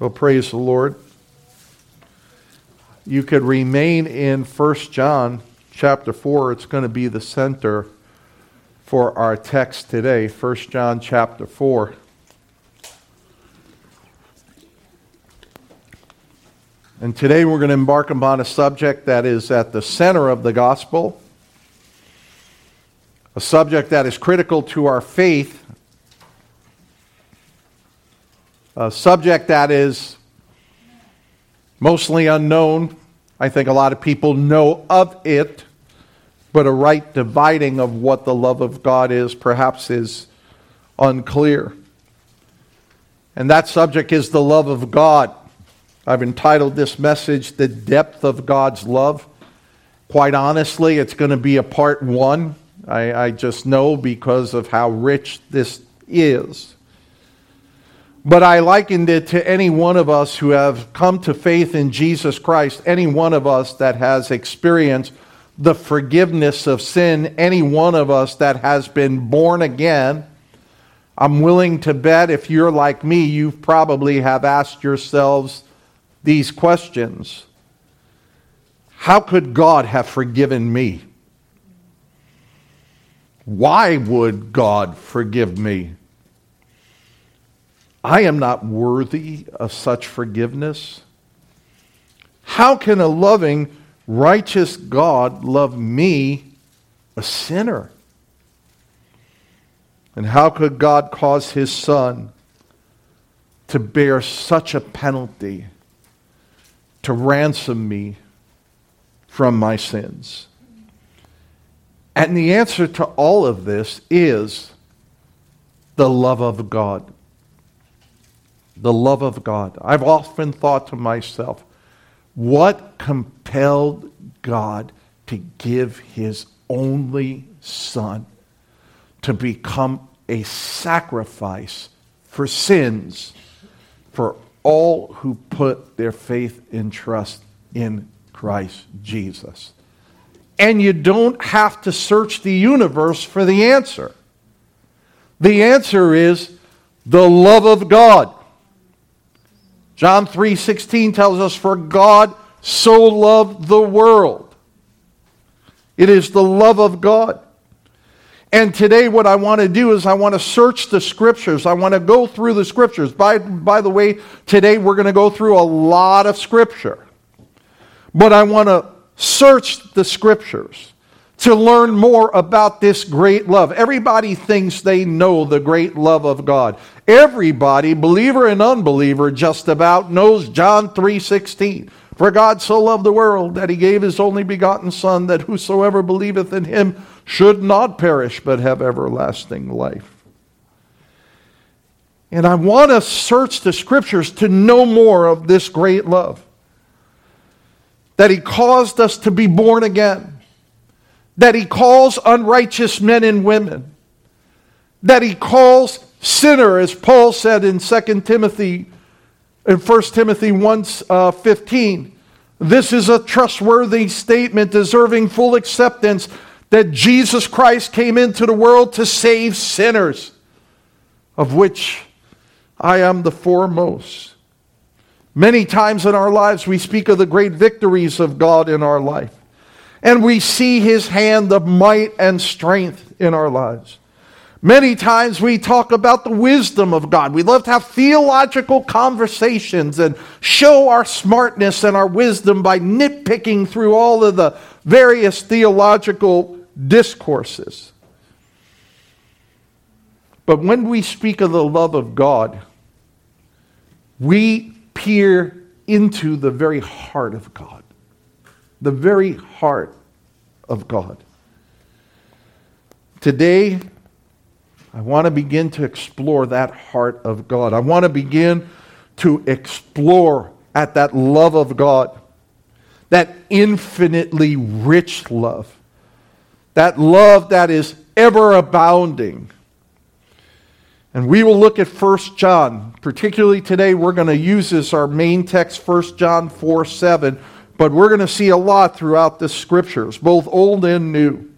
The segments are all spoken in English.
Well, praise the Lord. You could remain in 1 John chapter 4. It's going to be the center for our text today. 1 John chapter 4. And today we're going to embark upon a subject that is at the center of the gospel, a subject that is critical to our faith a subject that is mostly unknown. I think a lot of people know of it, but a right dividing of what the love of God is perhaps is unclear. And that subject is the love of God. I've entitled this message, The Depth of God's Love. Quite honestly, it's going to be a part one. I, I just know because of how rich this is. But I likened it to any one of us who have come to faith in Jesus Christ, any one of us that has experienced the forgiveness of sin, any one of us that has been born again. I'm willing to bet if you're like me, you probably have asked yourselves these questions How could God have forgiven me? Why would God forgive me? I am not worthy of such forgiveness. How can a loving, righteous God love me, a sinner? And how could God cause his son to bear such a penalty to ransom me from my sins? And the answer to all of this is the love of God the love of God. I've often thought to myself, what compelled God to give his only son to become a sacrifice for sins for all who put their faith and trust in Christ Jesus? And you don't have to search the universe for the answer. The answer is the love of God. John 3:16 tells us for God so loved the world. It is the love of God. And today what I want to do is I want to search the scriptures. I want to go through the scriptures. By, by the way, today we're going to go through a lot of scripture. But I want to search the scriptures to learn more about this great love. Everybody thinks they know the great love of God. Everybody, believer and unbeliever, just about knows John 3:16. For God so loved the world that he gave his only begotten son that whosoever believeth in him should not perish but have everlasting life. And I want to search the scriptures to know more of this great love. That he caused us to be born again that he calls unrighteous men and women, that he calls sinner, as Paul said in 2 Timothy, in 1 Timothy 1 uh, 15. This is a trustworthy statement deserving full acceptance that Jesus Christ came into the world to save sinners, of which I am the foremost. Many times in our lives, we speak of the great victories of God in our life and we see his hand of might and strength in our lives. Many times we talk about the wisdom of God. We love to have theological conversations and show our smartness and our wisdom by nitpicking through all of the various theological discourses. But when we speak of the love of God, we peer into the very heart of God the very heart of God. Today, I want to begin to explore that heart of God. I want to begin to explore at that love of God, that infinitely rich love, that love that is ever abounding. And we will look at 1 John. Particularly today, we're going to use as our main text, 1 John 4 7 but we're going to see a lot throughout the scriptures, both old and new.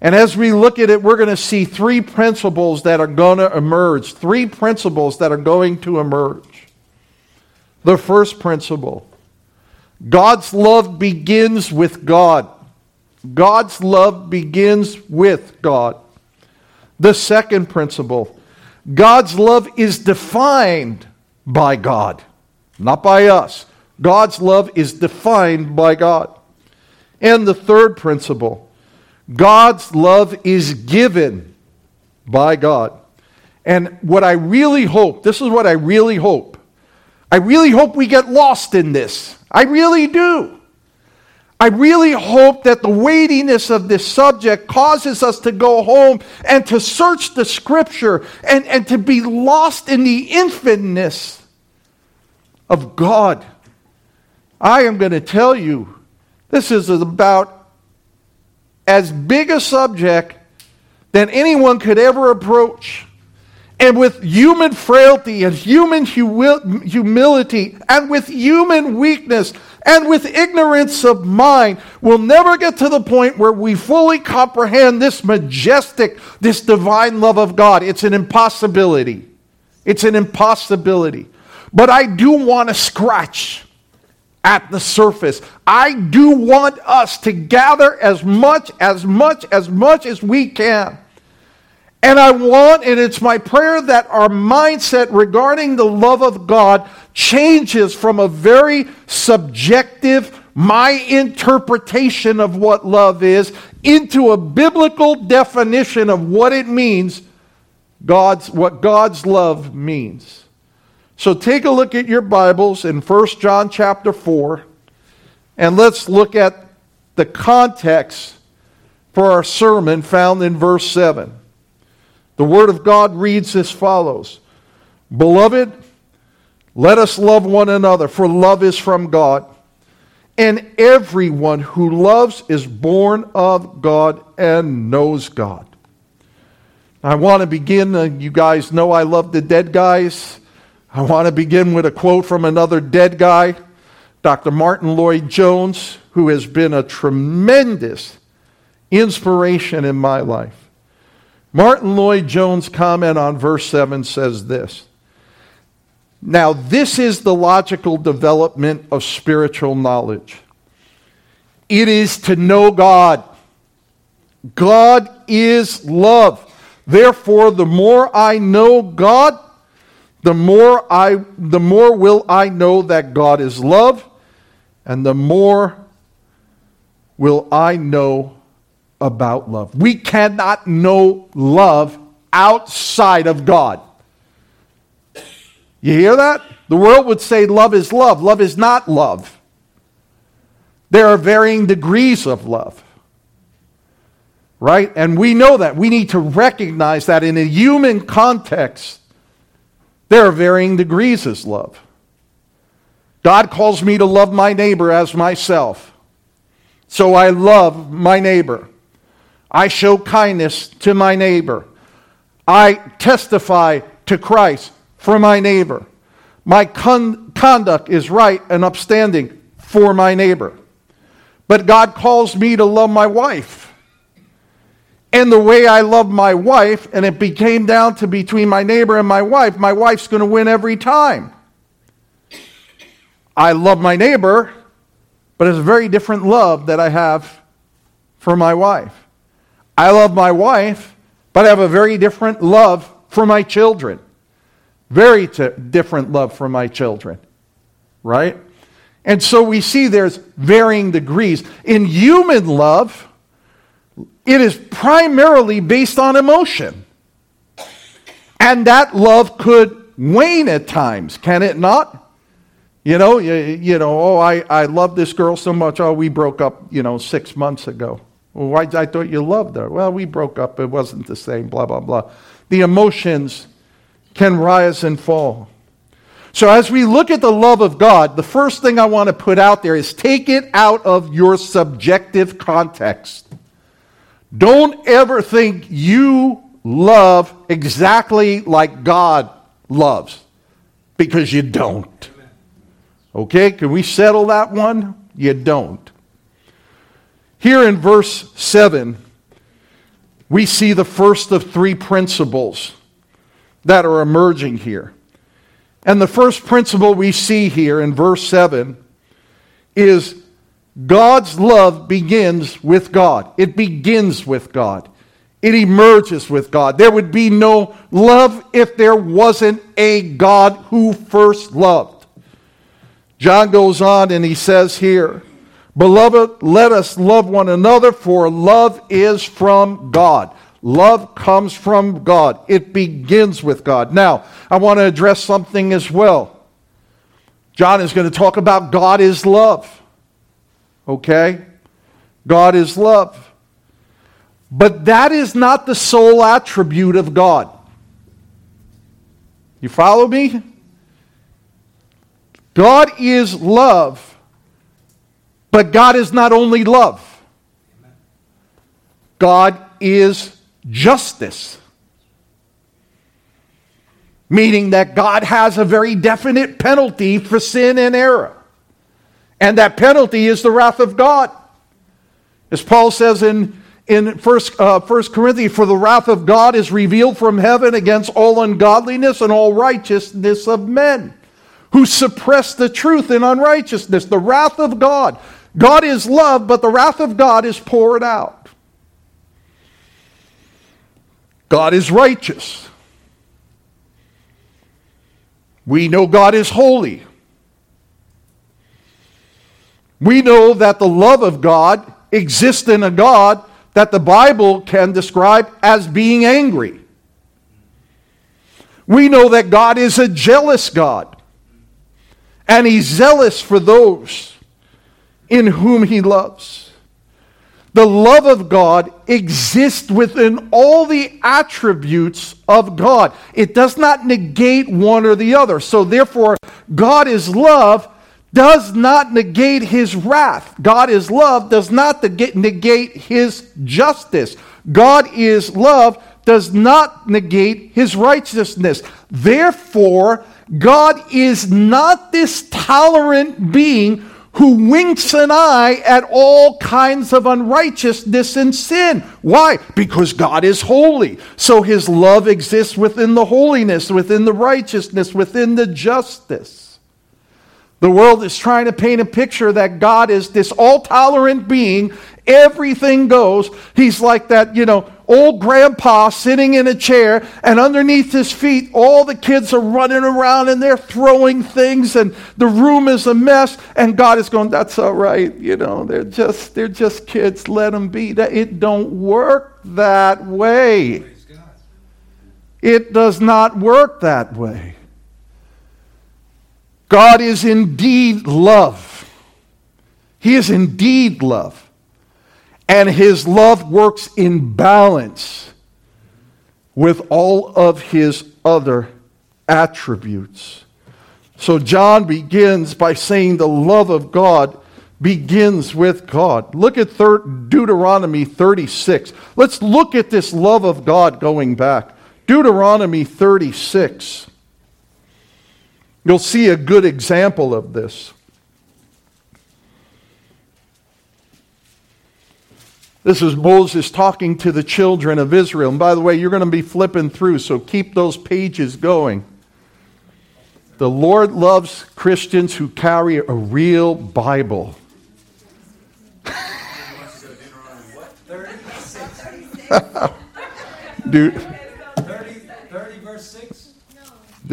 And as we look at it, we're going to see three principles that are going to emerge. Three principles that are going to emerge. The first principle God's love begins with God. God's love begins with God. The second principle God's love is defined by God, not by us. God's love is defined by God. And the third principle God's love is given by God. And what I really hope, this is what I really hope. I really hope we get lost in this. I really do. I really hope that the weightiness of this subject causes us to go home and to search the scripture and, and to be lost in the infiniteness of God. I am going to tell you, this is about as big a subject than anyone could ever approach. And with human frailty and human humility and with human weakness, and with ignorance of mind, we'll never get to the point where we fully comprehend this majestic, this divine love of God. It's an impossibility. It's an impossibility. But I do want to scratch at the surface. I do want us to gather as much, as much, as much as we can and I want, and it's my prayer that our mindset regarding the love of God changes from a very subjective, my interpretation of what love is, into a biblical definition of what it means, God's, what God's love means. So take a look at your Bibles in 1 John chapter 4, and let's look at the context for our sermon found in verse 7. The Word of God reads as follows Beloved, let us love one another, for love is from God. And everyone who loves is born of God and knows God. I want to begin, uh, you guys know I love the dead guys. I want to begin with a quote from another dead guy, Dr. Martyn Lloyd-Jones, who has been a tremendous inspiration in my life. Martyn Lloyd-Jones' comment on verse 7 says this Now, this is the logical development of spiritual knowledge it is to know God. God is love. Therefore, the more I know God, the more I the more will I know that God is love, and the more will I know about love. We cannot know love outside of God. You hear that? The world would say love is love. Love is not love. There are varying degrees of love. Right? And we know that. We need to recognize that in a human context, there are varying degrees of love. God calls me to love my neighbor as myself. So I love my neighbor. I show kindness to my neighbor. I testify to Christ for my neighbor. My con- conduct is right and upstanding for my neighbor. But God calls me to love my wife. And the way I love my wife, and it became down to between my neighbor and my wife, my wife's going to win every time. I love my neighbor, but it's a very different love that I have for my wife. I love my wife, but I have a very different love for my children. Very t- different love for my children. Right? And so we see there's varying degrees. In human love, it is primarily based on emotion. And that love could wane at times, can it not? You know, you, you know, oh, I, I love this girl so much. Oh, we broke up, you know, six months ago. Well, why, I thought you loved her. Well, we broke up. It wasn't the same, blah, blah, blah. The emotions can rise and fall. So, as we look at the love of God, the first thing I want to put out there is take it out of your subjective context. Don't ever think you love exactly like God loves, because you don't. Okay, can we settle that one? You don't. Here in verse 7, we see the first of three principles that are emerging here. And the first principle we see here in verse 7 is God's love begins with God. It begins with God. It emerges with God. There would be no love if there wasn't a God who first loved. John goes on and he says here, Beloved, let us love one another, for love is from God. Love comes from God. It begins with God. Now, I want to address something as well. John is going to talk about God is love. Okay? God is love. But that is not the sole attribute of God. You follow me? God is love, but God is not only love. God is justice. Meaning that God has a very definite penalty for sin and error. And that penalty is the wrath of God. As Paul says in, in 1, uh, 1 Corinthians, for the wrath of God is revealed from heaven against all ungodliness and all righteousness of men who suppress the truth in unrighteousness. The wrath of God. God is love, but the wrath of God is poured out. God is righteous. We know God is holy. We know that the love of God exists in a God that the Bible can describe as being angry. We know that God is a jealous God, and He's zealous for those in whom He loves. The love of God exists within all the attributes of God. It does not negate one or the other. So, therefore, God is love does not negate his wrath. God is love does not negate his justice. God is love does not negate his righteousness. Therefore, God is not this tolerant being who winks an eye at all kinds of unrighteousness and sin. Why? Because God is holy. So his love exists within the holiness, within the righteousness, within the justice. The world is trying to paint a picture that God is this all tolerant being Everything goes. He's like that, you know, old grandpa sitting in a chair, and underneath his feet, all the kids are running around and they're throwing things, and the room is a mess. And God is going, "That's all right, you know. They're just they're just kids. Let them be." That it don't work that way. It does not work that way. God is indeed love. He is indeed love and his love works in balance with all of his other attributes. So John begins by saying the love of God begins with God. Look at Deuteronomy 36. Let's look at this love of God going back. Deuteronomy 36. You'll see a good example of this. This is Moses talking to the children of Israel. And by the way, you're going to be flipping through, so keep those pages going. The Lord loves Christians who carry a real Bible. Dude. 30, 30 verse 6?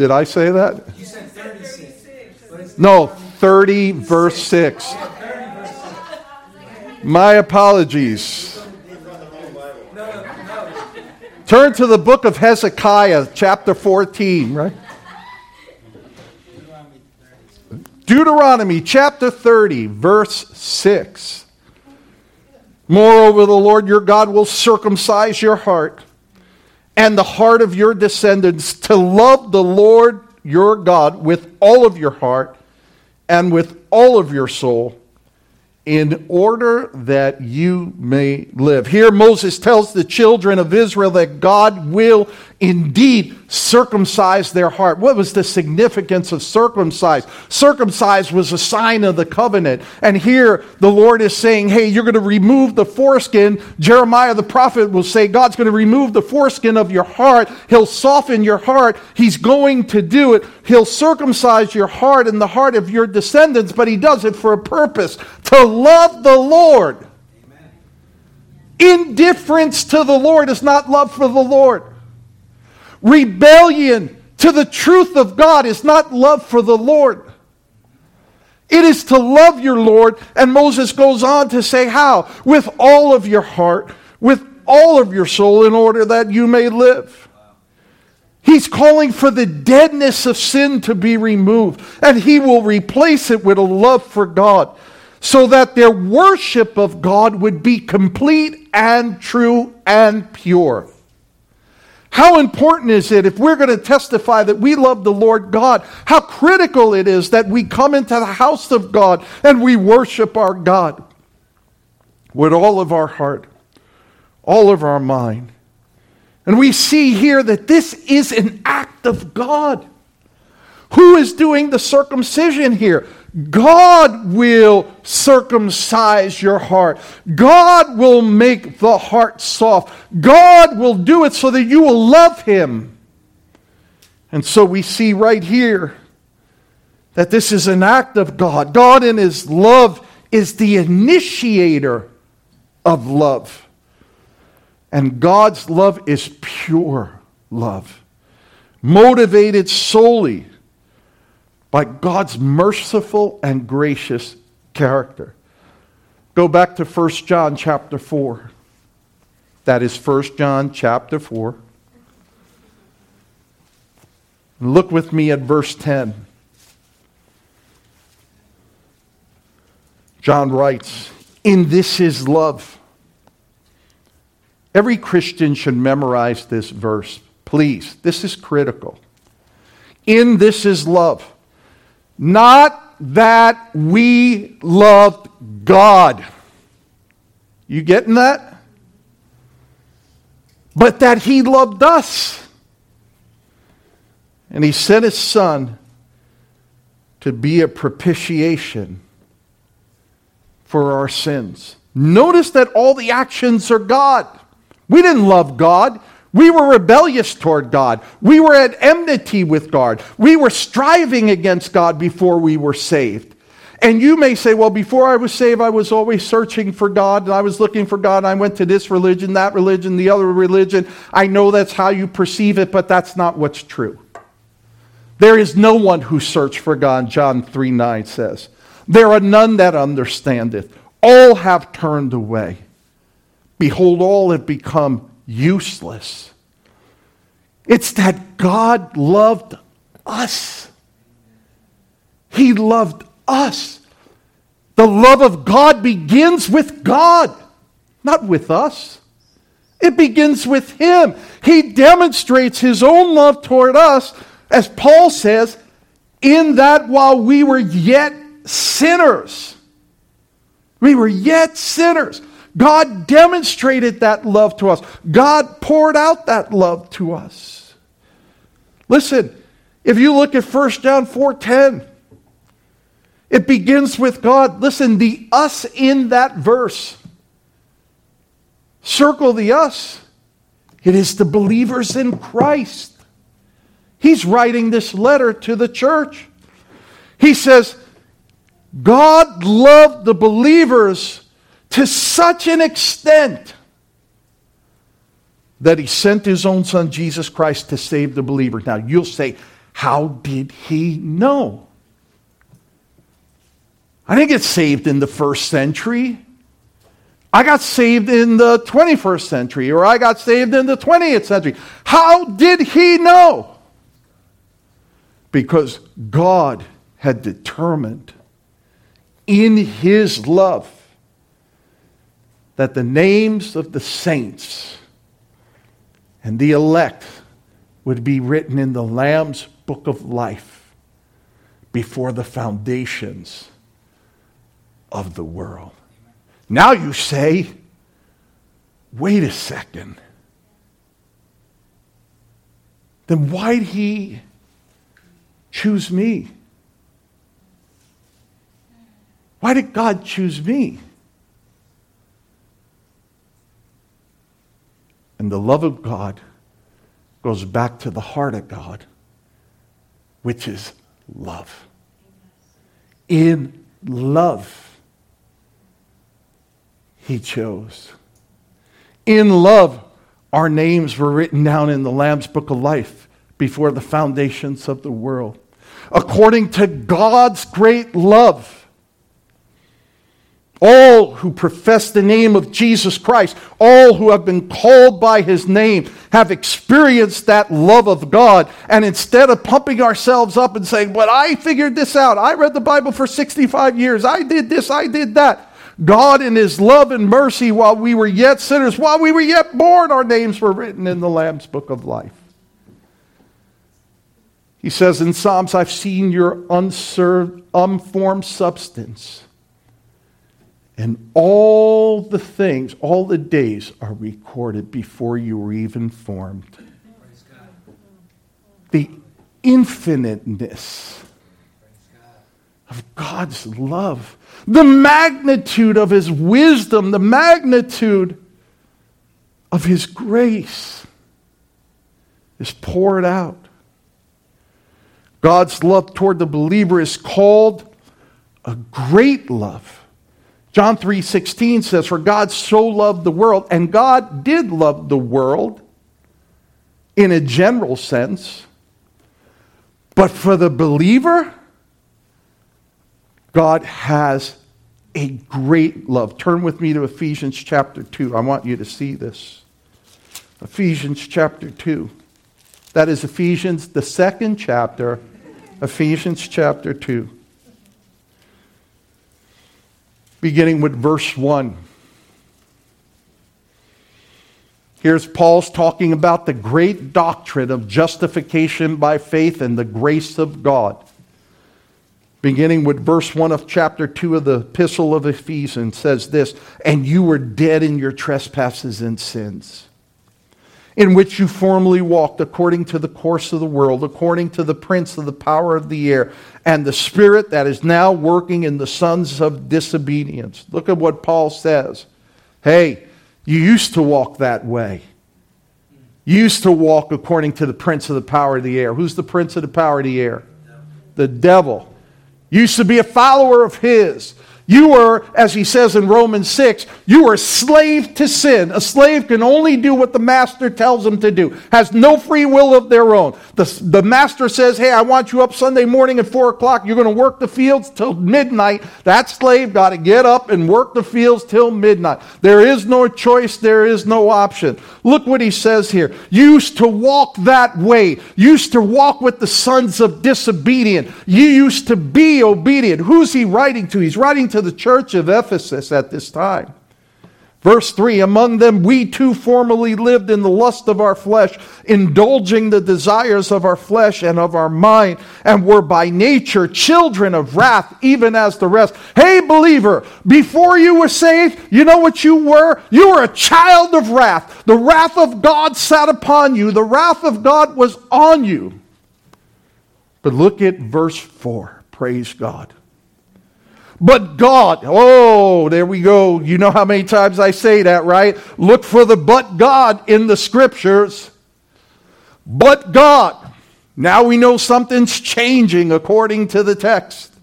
Did I say that? You said 36. No, 30 verse 6. My apologies. Turn to the book of Hezekiah, chapter 14, right? Deuteronomy chapter 30, verse 6. Moreover, the Lord your God will circumcise your heart and the heart of your descendants to love the Lord your God with all of your heart and with all of your soul in order that you may live. Here, Moses tells the children of Israel that God will indeed circumcise their heart. What was the significance of circumcise? Circumcise was a sign of the covenant. And here the Lord is saying, hey, you're going to remove the foreskin. Jeremiah the prophet will say, God's going to remove the foreskin of your heart. He'll soften your heart. He's going to do it. He'll circumcise your heart and the heart of your descendants, but he does it for a purpose to love the Lord. Indifference to the Lord is not love for the Lord. Rebellion to the truth of God is not love for the Lord. It is to love your Lord. And Moses goes on to say, How? With all of your heart, with all of your soul, in order that you may live. He's calling for the deadness of sin to be removed, and he will replace it with a love for God, so that their worship of God would be complete and true and pure. How important is it if we're going to testify that we love the Lord God? How critical it is that we come into the house of God and we worship our God with all of our heart, all of our mind. And we see here that this is an act of God. Who is doing the circumcision here? God will circumcise your heart. God will make the heart soft. God will do it so that you will love Him. And so we see right here that this is an act of God. God, in His love, is the initiator of love. And God's love is pure love, motivated solely by God's merciful and gracious character. Go back to 1 John chapter 4. That is 1 John chapter 4. Look with me at verse 10. John writes, In this is love. Every Christian should memorize this verse. Please, this is critical. In this is love not that we loved God. You getting that? But that He loved us. And He sent His Son to be a propitiation for our sins. Notice that all the actions are God. We didn't love God. We were rebellious toward God. We were at enmity with God. We were striving against God before we were saved. And you may say, well, before I was saved, I was always searching for God and I was looking for God. I went to this religion, that religion, the other religion. I know that's how you perceive it, but that's not what's true. There is no one who searched for God, John 3 9 says. There are none that understandeth. All have turned away. Behold, all have become useless. It's that God loved us. He loved us. The love of God begins with God, not with us. It begins with Him. He demonstrates His own love toward us, as Paul says, in that while we were yet sinners, we were yet sinners. God demonstrated that love to us. God poured out that love to us. Listen, if you look at 1 John 4:10, it begins with God. Listen, the us in that verse. Circle the us. It is the believers in Christ. He's writing this letter to the church. He says, God loved the believers to such an extent that he sent his own son, Jesus Christ, to save the believer. Now, you'll say, How did he know? I didn't get saved in the first century. I got saved in the 21st century, or I got saved in the 20th century. How did he know? Because God had determined in his love that the names of the saints and the elect would be written in the Lamb's book of life before the foundations of the world. Now you say, wait a second. Then why'd he choose me? Why did God choose me? And the love of God goes back to the heart of God, which is love. In love, He chose. In love, our names were written down in the Lamb's Book of Life before the foundations of the world. According to God's great love, all who profess the name of Jesus Christ, all who have been called by his name, have experienced that love of God. And instead of pumping ourselves up and saying, But I figured this out, I read the Bible for 65 years, I did this, I did that. God, in his love and mercy, while we were yet sinners, while we were yet born, our names were written in the Lamb's book of life. He says in Psalms, I've seen your unserved, unformed substance and all the things, all the days are recorded before you were even formed. The infiniteness of God's love, the magnitude of His wisdom, the magnitude of His grace is poured out. God's love toward the believer is called a great love. John 3:16 says for God so loved the world and God did love the world in a general sense but for the believer God has a great love. Turn with me to Ephesians chapter 2. I want you to see this. Ephesians chapter 2. That is Ephesians the second chapter, Ephesians chapter 2 beginning with verse 1. Here's Paul's talking about the great doctrine of justification by faith and the grace of God. Beginning with verse 1 of chapter 2 of the epistle of Ephesians says this, and you were dead in your trespasses and sins in which you formerly walked according to the course of the world, according to the prince of the power of the air, and the spirit that is now working in the sons of disobedience. Look at what Paul says. Hey, you used to walk that way. You used to walk according to the prince of the power of the air. Who's the prince of the power of the air? The devil. Used to be a follower of his. You were, as he says in Romans 6, you were a slave to sin. A slave can only do what the master tells them to do, has no free will of their own. The, the master says, Hey, I want you up Sunday morning at 4 o'clock. You're going to work the fields till midnight. That slave got to get up and work the fields till midnight. There is no choice, there is no option. Look what he says here. You used to walk that way, used to walk with the sons of disobedient. You used to be obedient. Who's he writing to? He's writing to the church of Ephesus at this time. Verse 3 Among them we too formerly lived in the lust of our flesh, indulging the desires of our flesh and of our mind, and were by nature children of wrath, even as the rest. Hey, believer, before you were saved, you know what you were? You were a child of wrath. The wrath of God sat upon you, the wrath of God was on you. But look at verse 4. Praise God. But God, oh, there we go. You know how many times I say that, right? Look for the but God in the scriptures. But God. Now we know something's changing according to the text.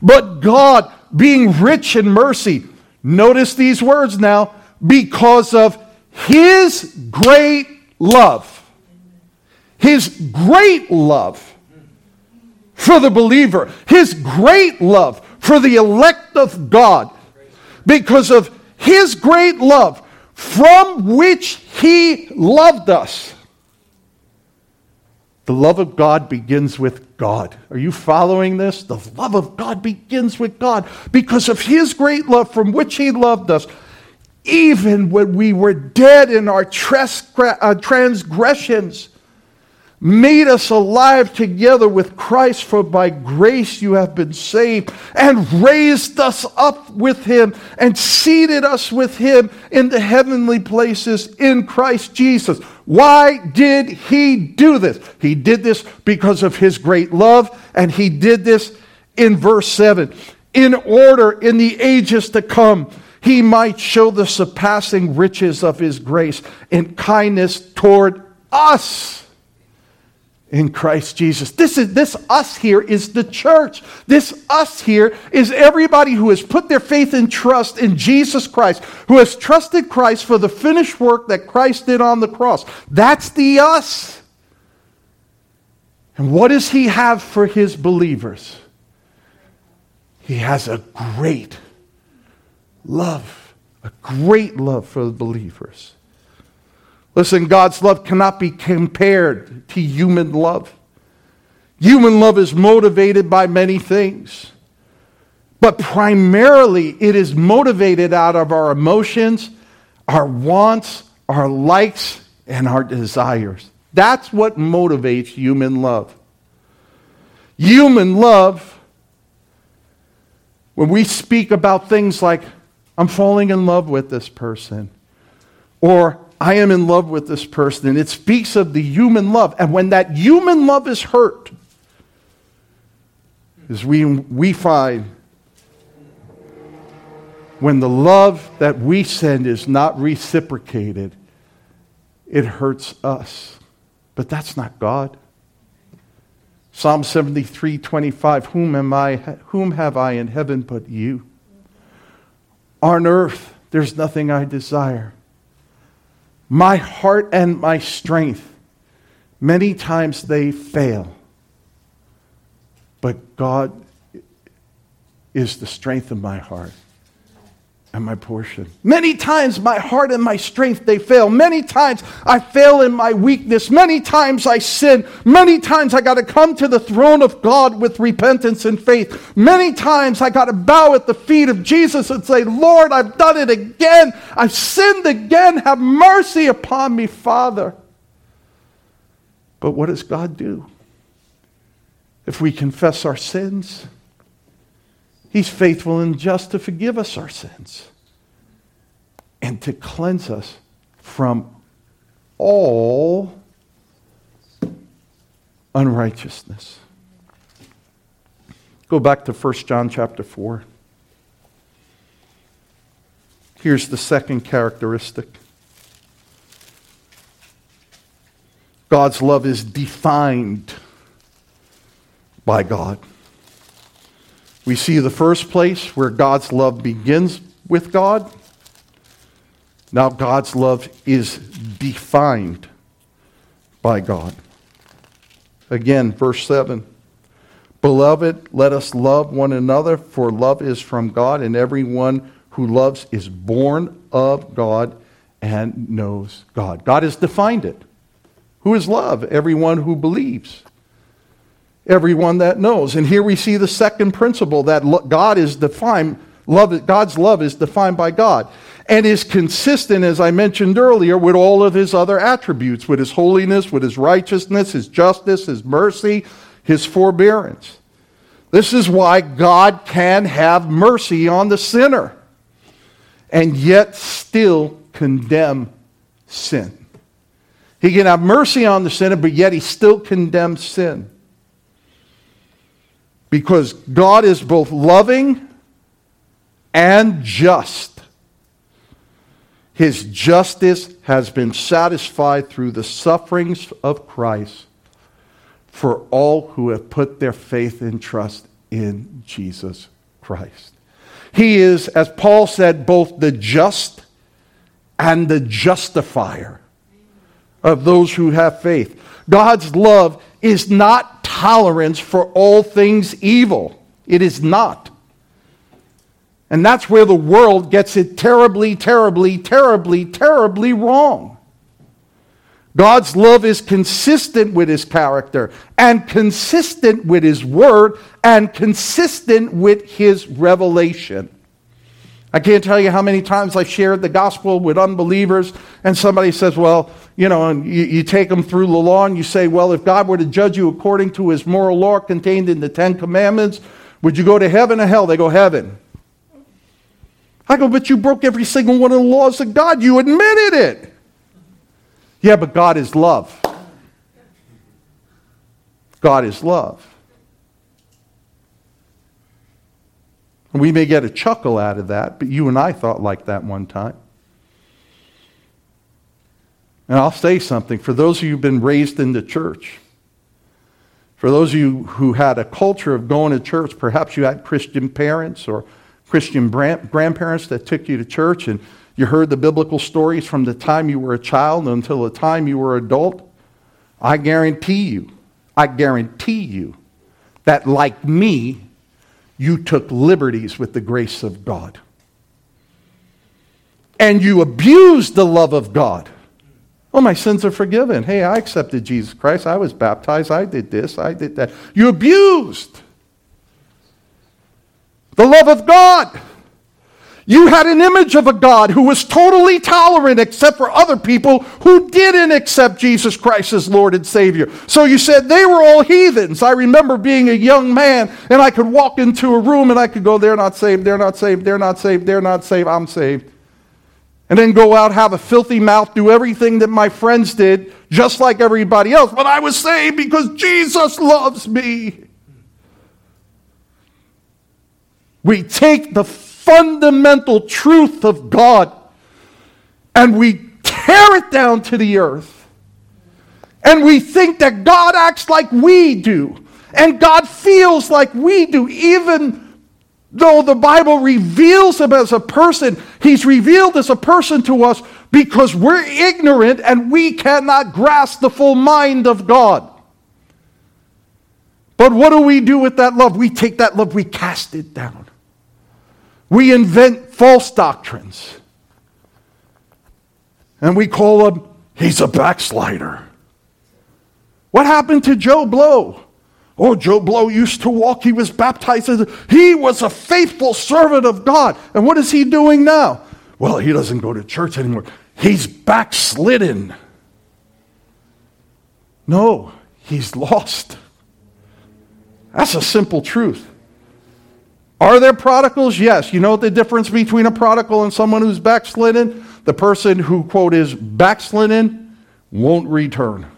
But God, being rich in mercy, notice these words now, because of his great love. His great love for the believer. His great love for the elect of God because of his great love from which he loved us. The love of God begins with God. Are you following this? The love of God begins with God because of his great love from which he loved us. Even when we were dead in our uh, transgressions, made us alive together with Christ, for by grace you have been saved, and raised us up with him, and seated us with him in the heavenly places in Christ Jesus. Why did he do this? He did this because of his great love, and he did this in verse 7 in order in the ages to come he might show the surpassing riches of his grace and kindness toward us in Christ Jesus. This is this us here is the church. This us here is everybody who has put their faith and trust in Jesus Christ, who has trusted Christ for the finished work that Christ did on the cross. That's the us. And what does he have for his believers? He has a great love, a great love for the believers. Listen, God's love cannot be compared to human love. Human love is motivated by many things, but primarily it is motivated out of our emotions, our wants, our likes, and our desires. That's what motivates human love. Human love, when we speak about things like, I'm falling in love with this person, or I am in love with this person. And it speaks of the human love. And when that human love is hurt, as we, we find when the love that we send is not reciprocated, it hurts us. But that's not God. Psalm 73 25, whom, am I, whom have I in heaven but you? On earth, there's nothing I desire my heart and my strength, many times they fail. But God is the strength of my heart and my portion. Many times my heart and my strength they fail. Many times I fail in my weakness. Many times I sin. Many times I got to come to the throne of God with repentance and faith. Many times I got to bow at the feet of Jesus and say, "Lord, I've done it again. I've sinned again. Have mercy upon me, Father." But what does God do? If we confess our sins, He's faithful and just to forgive us our sins and to cleanse us from all unrighteousness. Go back to 1 John chapter 4. Here's the second characteristic God's love is defined by God. We see the first place where God's love begins with God. Now, God's love is defined by God. Again, verse 7 Beloved, let us love one another, for love is from God, and everyone who loves is born of God and knows God. God has defined it. Who is love? Everyone who believes everyone that knows. And here we see the second principle that God is defined, love, God's love is defined by God and is consistent, as I mentioned earlier, with all of his other attributes, with his holiness, with his righteousness, his justice, his mercy, his forbearance. This is why God can have mercy on the sinner and yet still condemn sin. He can have mercy on the sinner, but yet he still condemns sin because God is both loving and just. His justice has been satisfied through the sufferings of Christ for all who have put their faith and trust in Jesus Christ. He is, as Paul said, both the just and the justifier of those who have faith. God's love is not tolerance for all things evil. It is not. And that's where the world gets it terribly, terribly, terribly, terribly wrong. God's love is consistent with his character and consistent with his word and consistent with his revelation. I can't tell you how many times I've shared the gospel with unbelievers, and somebody says, Well, you know, and you, you, take them through the law and you say, Well, if God were to judge you according to his moral law contained in the Ten Commandments, would you go to heaven or hell? They go, Heaven. I go, But you broke every single one of the laws of God. You admitted it. Yeah, but God is love. God is love. We may get a chuckle out of that, but you and I thought like that one time. And I'll say something for those of you who've been raised in the church, for those of you who had a culture of going to church, perhaps you had Christian parents or Christian grandparents that took you to church and you heard the biblical stories from the time you were a child until the time you were adult. I guarantee you, I guarantee you that, like me, you took liberties with the grace of God. And you abused the love of God. Oh, my sins are forgiven. Hey, I accepted Jesus Christ. I was baptized. I did this. I did that. You abused the love of God. You had an image of a God who was totally tolerant except for other people who didn't accept Jesus Christ as Lord and Savior. So you said they were all heathens. I remember being a young man and I could walk into a room and I could go, they're not saved, they're not saved, they're not saved, they're not saved, I'm saved. And then go out, have a filthy mouth, do everything that my friends did, just like everybody else. But I was saved because Jesus loves me. We take the fundamental truth of God and we tear it down to the earth. And we think that God acts like we do. And God feels like we do, even though the Bible reveals him as a person. He's revealed as a person to us because we're ignorant and we cannot grasp the full mind of God. But what do we do with that love? We take that love, we cast it down. We invent false doctrines. And we call him, he's a backslider. What happened to Joe Blow? Oh, Joe Blow used to walk. He was baptized. He was a faithful servant of God. And what is he doing now? Well, he doesn't go to church anymore. He's backslidden. No, he's lost. That's a simple truth. Are there prodigals? Yes. You know the difference between a prodigal and someone who's backslidden? The person who, quote, is backslidden won't return.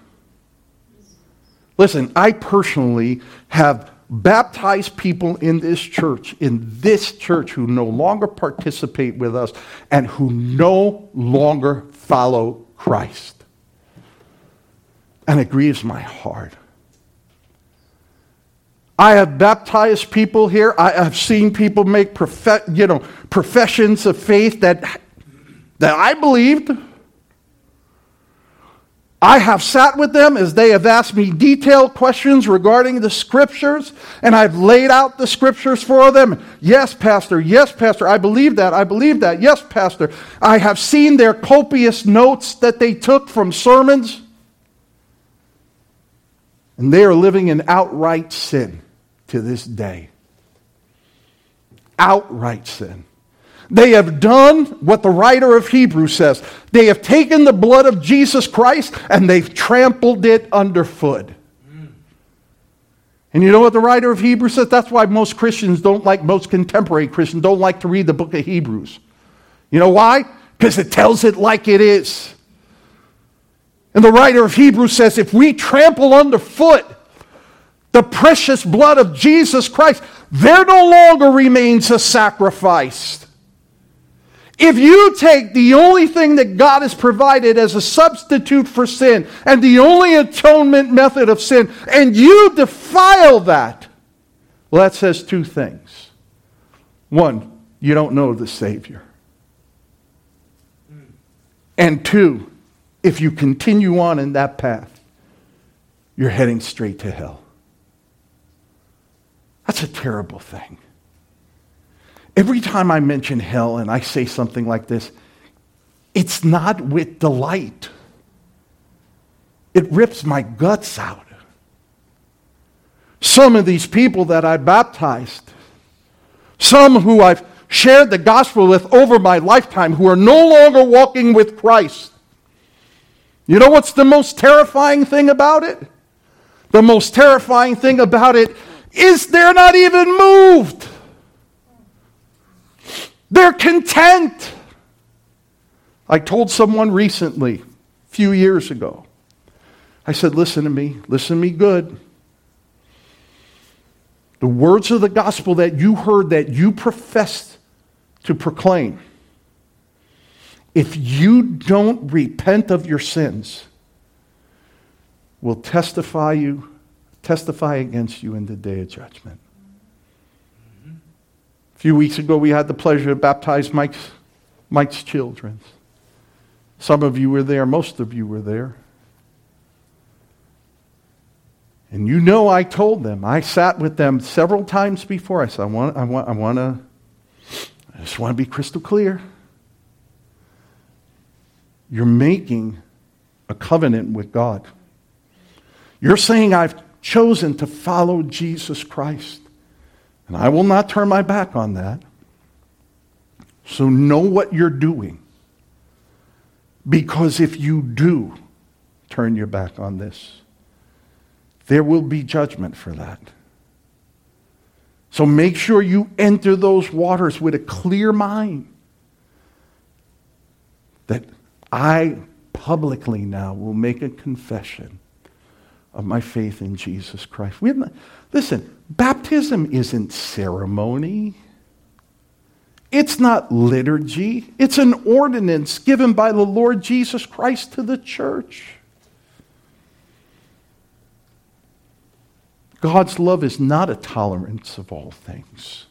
Listen, I personally have baptized people in this church, in this church, who no longer participate with us and who no longer follow Christ. And it grieves my heart. I have baptized people here. I have seen people make you know, professions of faith that, that I believed. I have sat with them as they have asked me detailed questions regarding the scriptures, and I've laid out the scriptures for them. Yes, Pastor. Yes, Pastor. I believe that. I believe that. Yes, Pastor. I have seen their copious notes that they took from sermons, and they are living in outright sin to this day. Outright sin. They have done what the writer of Hebrews says. They have taken the blood of Jesus Christ and they've trampled it underfoot. And you know what the writer of Hebrews says? That's why most Christians don't like, most contemporary Christians don't like to read the book of Hebrews. You know why? Because it tells it like it is. And the writer of Hebrews says if we trample underfoot the precious blood of Jesus Christ, there no longer remains a sacrifice. If you take the only thing that God has provided as a substitute for sin and the only atonement method of sin, and you defile that, well, that says two things. One, you don't know the Savior. And two, if you continue on in that path, you're heading straight to hell. That's a terrible thing. Every time I mention hell and I say something like this, it's not with delight. It rips my guts out. Some of these people that I baptized, some who I've shared the gospel with over my lifetime who are no longer walking with Christ. You know what's the most terrifying thing about it? The most terrifying thing about it is they're not even moved. They're content. I told someone recently, a few years ago, I said, Listen to me, listen to me good. The words of the gospel that you heard, that you professed to proclaim, if you don't repent of your sins, will testify you testify against you in the day of judgment. A few weeks ago, we had the pleasure to baptize Mike's, Mike's children. Some of you were there, most of you were there. And you know I told them, I sat with them several times before. I said, I want, I want, I want to, I just want to be crystal clear. You're making a covenant with God. You're saying, I've chosen to follow Jesus Christ. And I will not turn my back on that. So know what you're doing. Because if you do turn your back on this, there will be judgment for that. So make sure you enter those waters with a clear mind that I publicly now will make a confession of my faith in Jesus Christ. Not, listen, baptism isn't ceremony. It's not liturgy. It's an ordinance given by the Lord Jesus Christ to the church. God's love is not a tolerance of all things.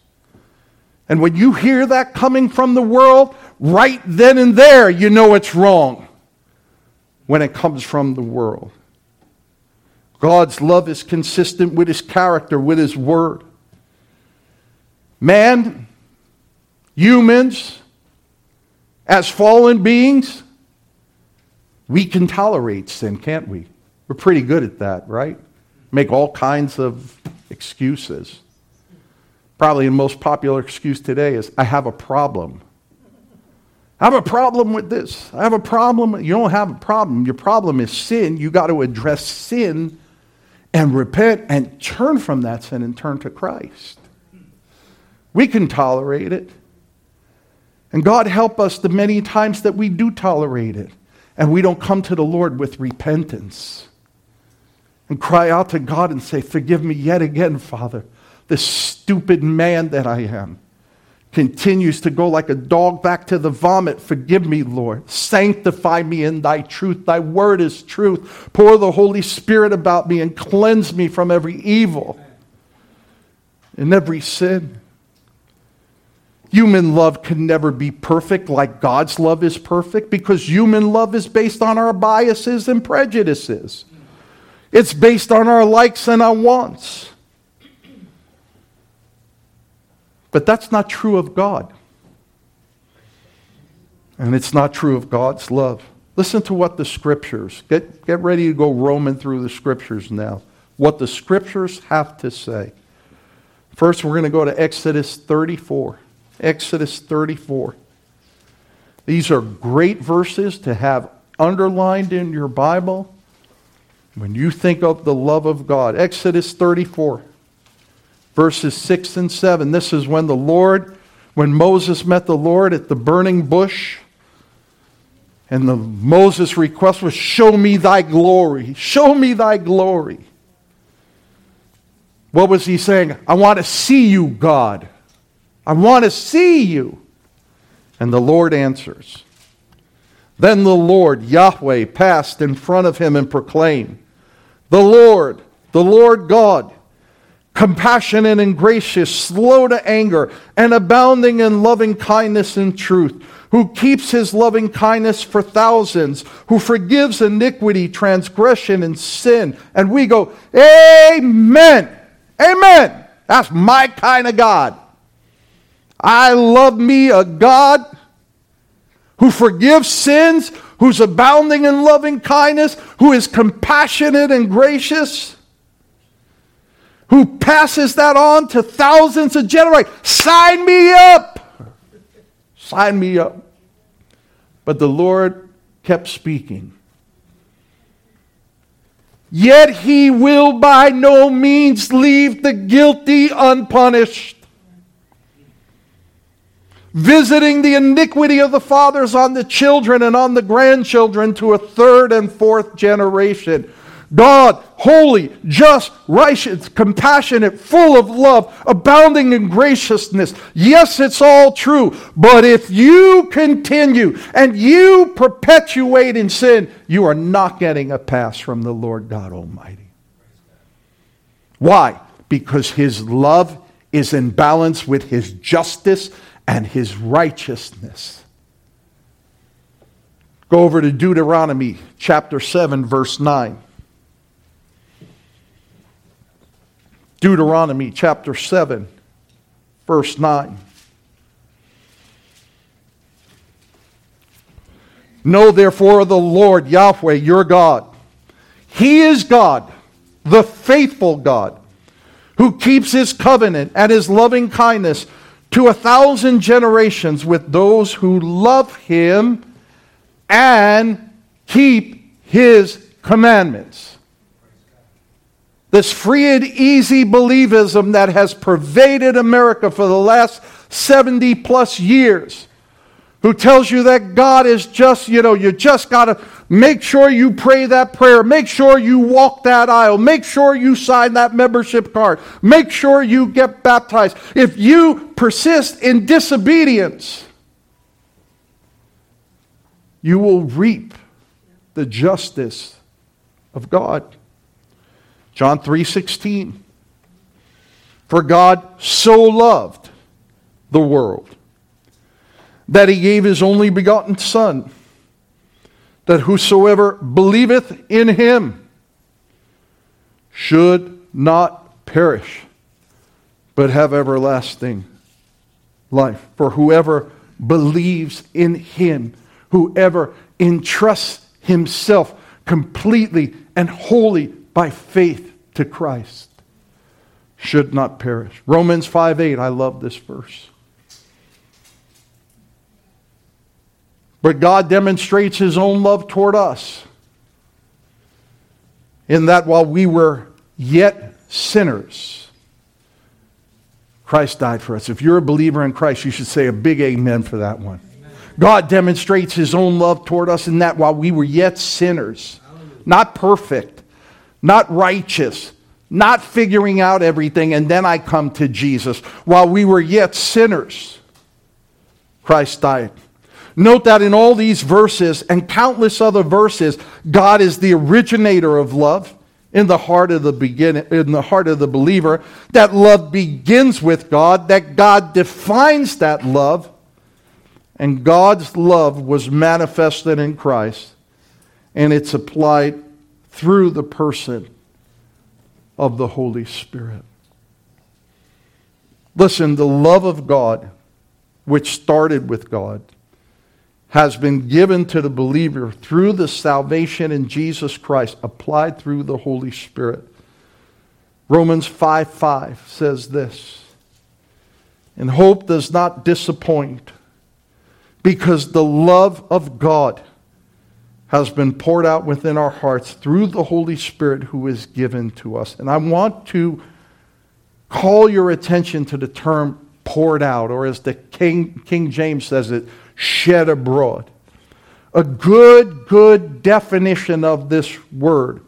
And when you hear that coming from the world, right then and there, you know it's wrong when it comes from the world. God's love is consistent with his character, with his word. Man, humans, as fallen beings, we can tolerate sin, can't we? We're pretty good at that, right? Make all kinds of excuses. Probably the most popular excuse today is I have a problem. I have a problem with this. I have a problem. You don't have a problem. Your problem is sin. You got to address sin and repent and turn from that sin and turn to Christ. We can tolerate it. And God help us the many times that we do tolerate it and we don't come to the Lord with repentance and cry out to God and say, Forgive me yet again, Father, this stupid man that I am continues to go like a dog back to the vomit. Forgive me, Lord. Sanctify me in thy truth. Thy word is truth. Pour the Holy Spirit about me and cleanse me from every evil and every sin. Human love can never be perfect like God's love is perfect because human love is based on our biases and prejudices. It's based on our likes and our wants. But that's not true of God. And it's not true of God's love. Listen to what the scriptures, get, get ready to go roaming through the scriptures now. What the scriptures have to say. First, we're going to go to Exodus 34. Exodus 34. These are great verses to have underlined in your Bible when you think of the love of God. Exodus 34 verses 6 and 7. This is when the Lord, when Moses met the Lord at the burning bush. And the Moses' request was, Show me thy glory. Show me thy glory. What was he saying? I want to see you, God. I want to see you. And the Lord answers. Then the Lord, Yahweh, passed in front of him and proclaimed, The Lord, the Lord God, compassionate and gracious, slow to anger, and abounding in loving kindness and truth, who keeps his loving kindness for thousands, who forgives iniquity, transgression, and sin. And we go, Amen. Amen. That's my kind of God. I love me a God who forgives sins, who's abounding in loving kindness, who is compassionate and gracious who passes that on to thousands of generations. Sign me up. Sign me up. But the Lord kept speaking. Yet he will by no means leave the guilty unpunished. Visiting the iniquity of the fathers on the children and on the grandchildren to a third and fourth generation. God, holy, just, righteous, compassionate, full of love, abounding in graciousness. Yes, it's all true. But if you continue and you perpetuate in sin, you are not getting a pass from the Lord God Almighty. Why? Because his love is in balance with his justice and his righteousness. Go over to Deuteronomy chapter 7, verse 9. Deuteronomy chapter 7, verse 9. Know therefore the Lord Yahweh your God. He is God, the faithful God, who keeps his covenant and his loving kindness to a thousand generations with those who love him and keep his commandments. This free and easy believism that has pervaded America for the last 70 plus years, who tells you that God is just, you know, you just got to make sure you pray that prayer, make sure you walk that aisle, make sure you sign that membership card, make sure you get baptized. If you persist in disobedience, you will reap the justice of God. John 3:16 For God so loved the world that he gave his only begotten son that whosoever believeth in him should not perish but have everlasting life. For whoever believes in him whoever entrusts himself completely and wholly by faith to Christ should not perish. Romans 5 8, I love this verse. But God demonstrates his own love toward us in that while we were yet sinners, Christ died for us. If you're a believer in Christ, you should say a big amen for that one. God demonstrates his own love toward us in that while we were yet sinners, not perfect, not righteous, not figuring out everything, and then I come to Jesus. While we were yet sinners, Christ died. Note that in all these verses and countless other verses, God is the originator of love in the heart of the beginning, in the heart of the believer. That love begins with God, that God defines that love, and God's love was manifested in Christ, and it's applied through the person of the Holy Spirit. Listen, the love of God, which started with God, has been given to the believer through the salvation in Jesus Christ, applied through the Holy Spirit. Romans 5 5 says this And hope does not disappoint, because the love of God has been poured out within our hearts through the Holy Spirit who is given to us. And I want to call your attention to the term poured out, or as the King, King James says it, shed abroad. A good, good definition of this word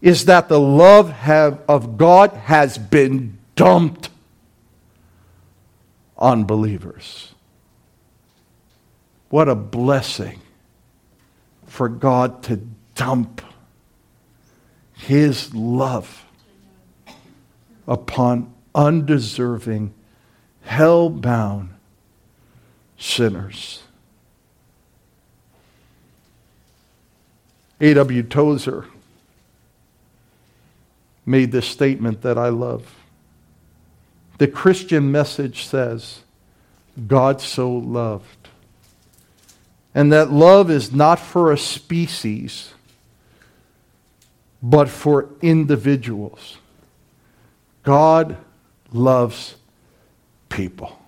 is that the love have, of God has been dumped on believers. What a blessing for God to dump his love upon undeserving, hell bound sinners. A.W. Tozer made this statement that I love. The Christian message says, God so loved and that love is not for a species, but for individuals. God loves people.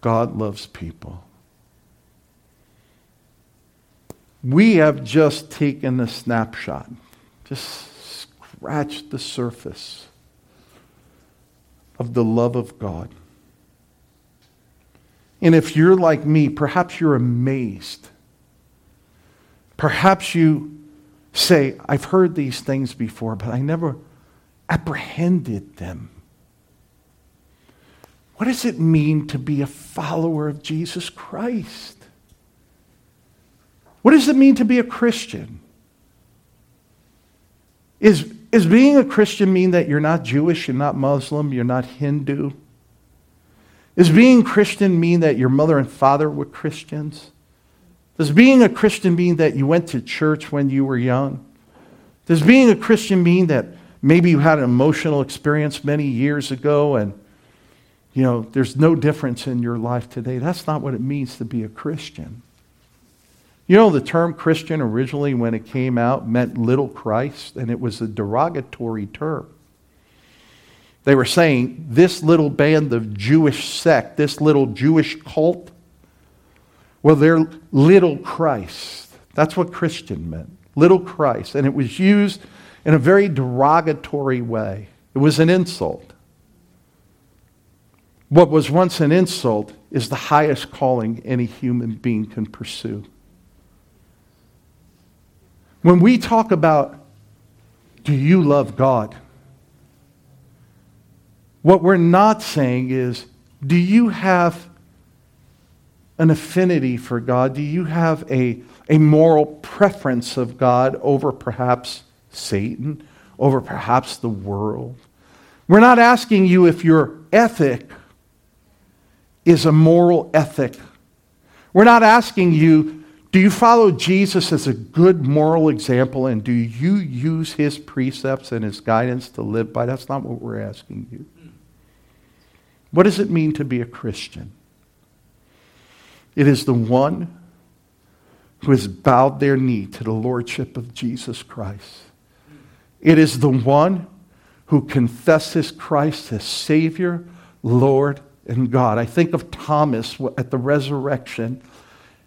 God loves people. We have just taken a snapshot, just scratched the surface of the love of God. And if you're like me, perhaps you're amazed. Perhaps you say, I've heard these things before, but I never apprehended them. What does it mean to be a follower of Jesus Christ? What does it mean to be a Christian? Is, is being a Christian mean that you're not Jewish, you're not Muslim, you're not Hindu? Does being Christian mean that your mother and father were Christians? Does being a Christian mean that you went to church when you were young? Does being a Christian mean that maybe you had an emotional experience many years ago and you know there's no difference in your life today? That's not what it means to be a Christian. You know, the term Christian originally, when it came out, meant little Christ, and it was a derogatory term. They were saying this little band of Jewish sect, this little Jewish cult, well, they're little Christ. That's what Christian meant, little Christ. And it was used in a very derogatory way, it was an insult. What was once an insult is the highest calling any human being can pursue. When we talk about, do you love God? What we're not saying is, do you have an affinity for God? Do you have a, a moral preference of God over perhaps Satan, over perhaps the world? We're not asking you if your ethic is a moral ethic. We're not asking you, do you follow Jesus as a good moral example and do you use his precepts and his guidance to live by? That's not what we're asking you. What does it mean to be a Christian? It is the one who has bowed their knee to the lordship of Jesus Christ. It is the one who confesses Christ as Savior, Lord, and God. I think of Thomas at the resurrection,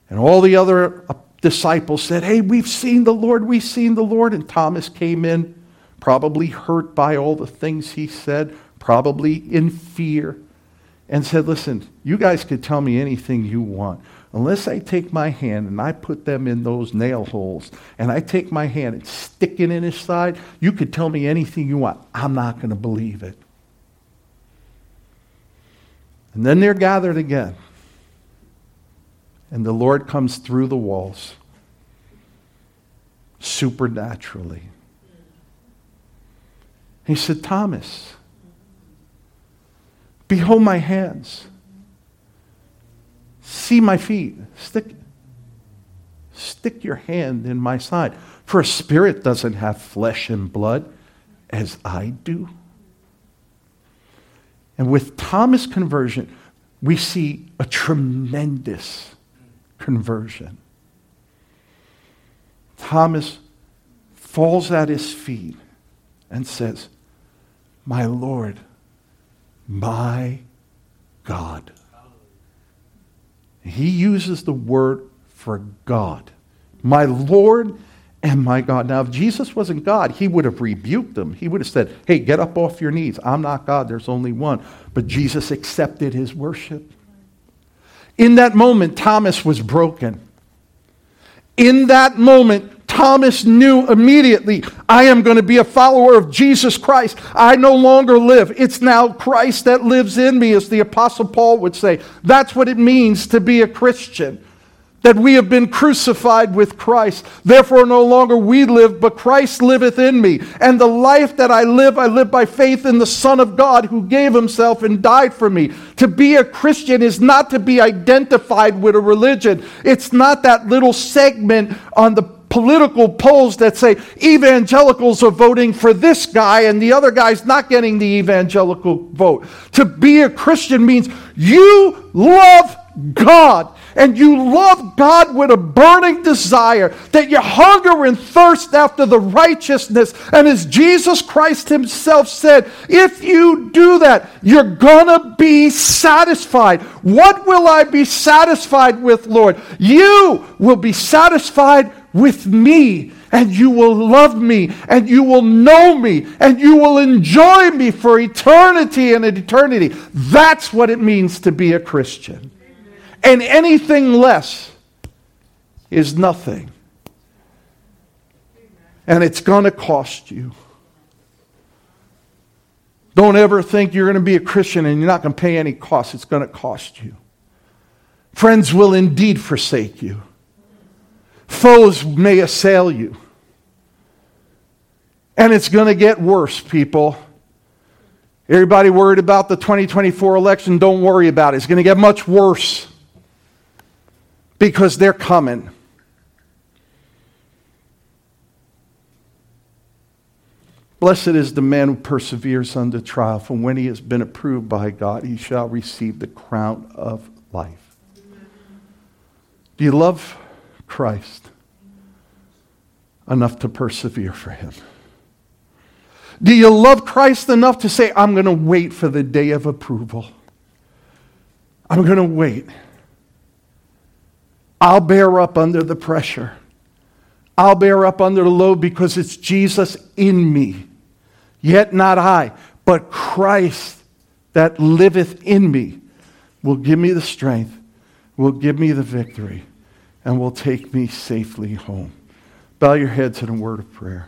and all the other uh, disciples said, Hey, we've seen the Lord, we've seen the Lord. And Thomas came in, probably hurt by all the things he said, probably in fear and said, Listen, you guys could tell me anything you want. Unless I take my hand and I put them in those nail holes and I take my hand and stick it in his side, you could tell me anything you want. I'm not going to believe it. And then they're gathered again. And the Lord comes through the walls supernaturally. He said, Thomas, Behold my hands. See my feet. Stick, stick your hand in my side. For a spirit doesn't have flesh and blood as I do. And with Thomas' conversion, we see a tremendous conversion. Thomas falls at his feet and says, My Lord my God. He uses the word for God. My Lord and my God. Now, if Jesus wasn't God, he would have rebuked them. He would have said, Hey, get up off your knees. I'm not God. There's only one. But Jesus accepted his worship. In that moment, Thomas was broken. In that moment, Thomas knew immediately, I am going to be a follower of Jesus Christ. I no longer live. It's now Christ that lives in me, as the Apostle Paul would say. That's what it means to be a Christian. That we have been crucified with Christ. Therefore, no longer we live, but Christ liveth in me. And the life that I live, I live by faith in the Son of God who gave himself and died for me. To be a Christian is not to be identified with a religion, it's not that little segment on the political polls that say evangelicals are voting for this guy and the other guy's not getting the evangelical vote. To be a Christian means you love God and you love God with a burning desire, that you hunger and thirst after the righteousness, and as Jesus Christ Himself said, if you do that, you're gonna be satisfied. What will I be satisfied with, Lord? You will be satisfied with me and you will love me and you will know me and you will enjoy me for eternity and eternity. That's what it means to be a Christian. And anything less is nothing. And it's going to cost you. Don't ever think you're going to be a Christian and you're not going to pay any cost. It's going to cost you. Friends will indeed forsake you. Foes may assail you. And it's going to get worse, people. Everybody worried about the 2024 election, don't worry about it. It's going to get much worse because they're coming. Blessed is the man who perseveres under trial, for when he has been approved by God, he shall receive the crown of life. Do you love Christ enough to persevere for him? Do you love Christ enough to say, I'm going to wait for the day of approval? I'm going to wait. I'll bear up under the pressure. I'll bear up under the load because it's Jesus in me. Yet not I, but Christ that liveth in me will give me the strength, will give me the victory, and will take me safely home. Bow your heads in a word of prayer.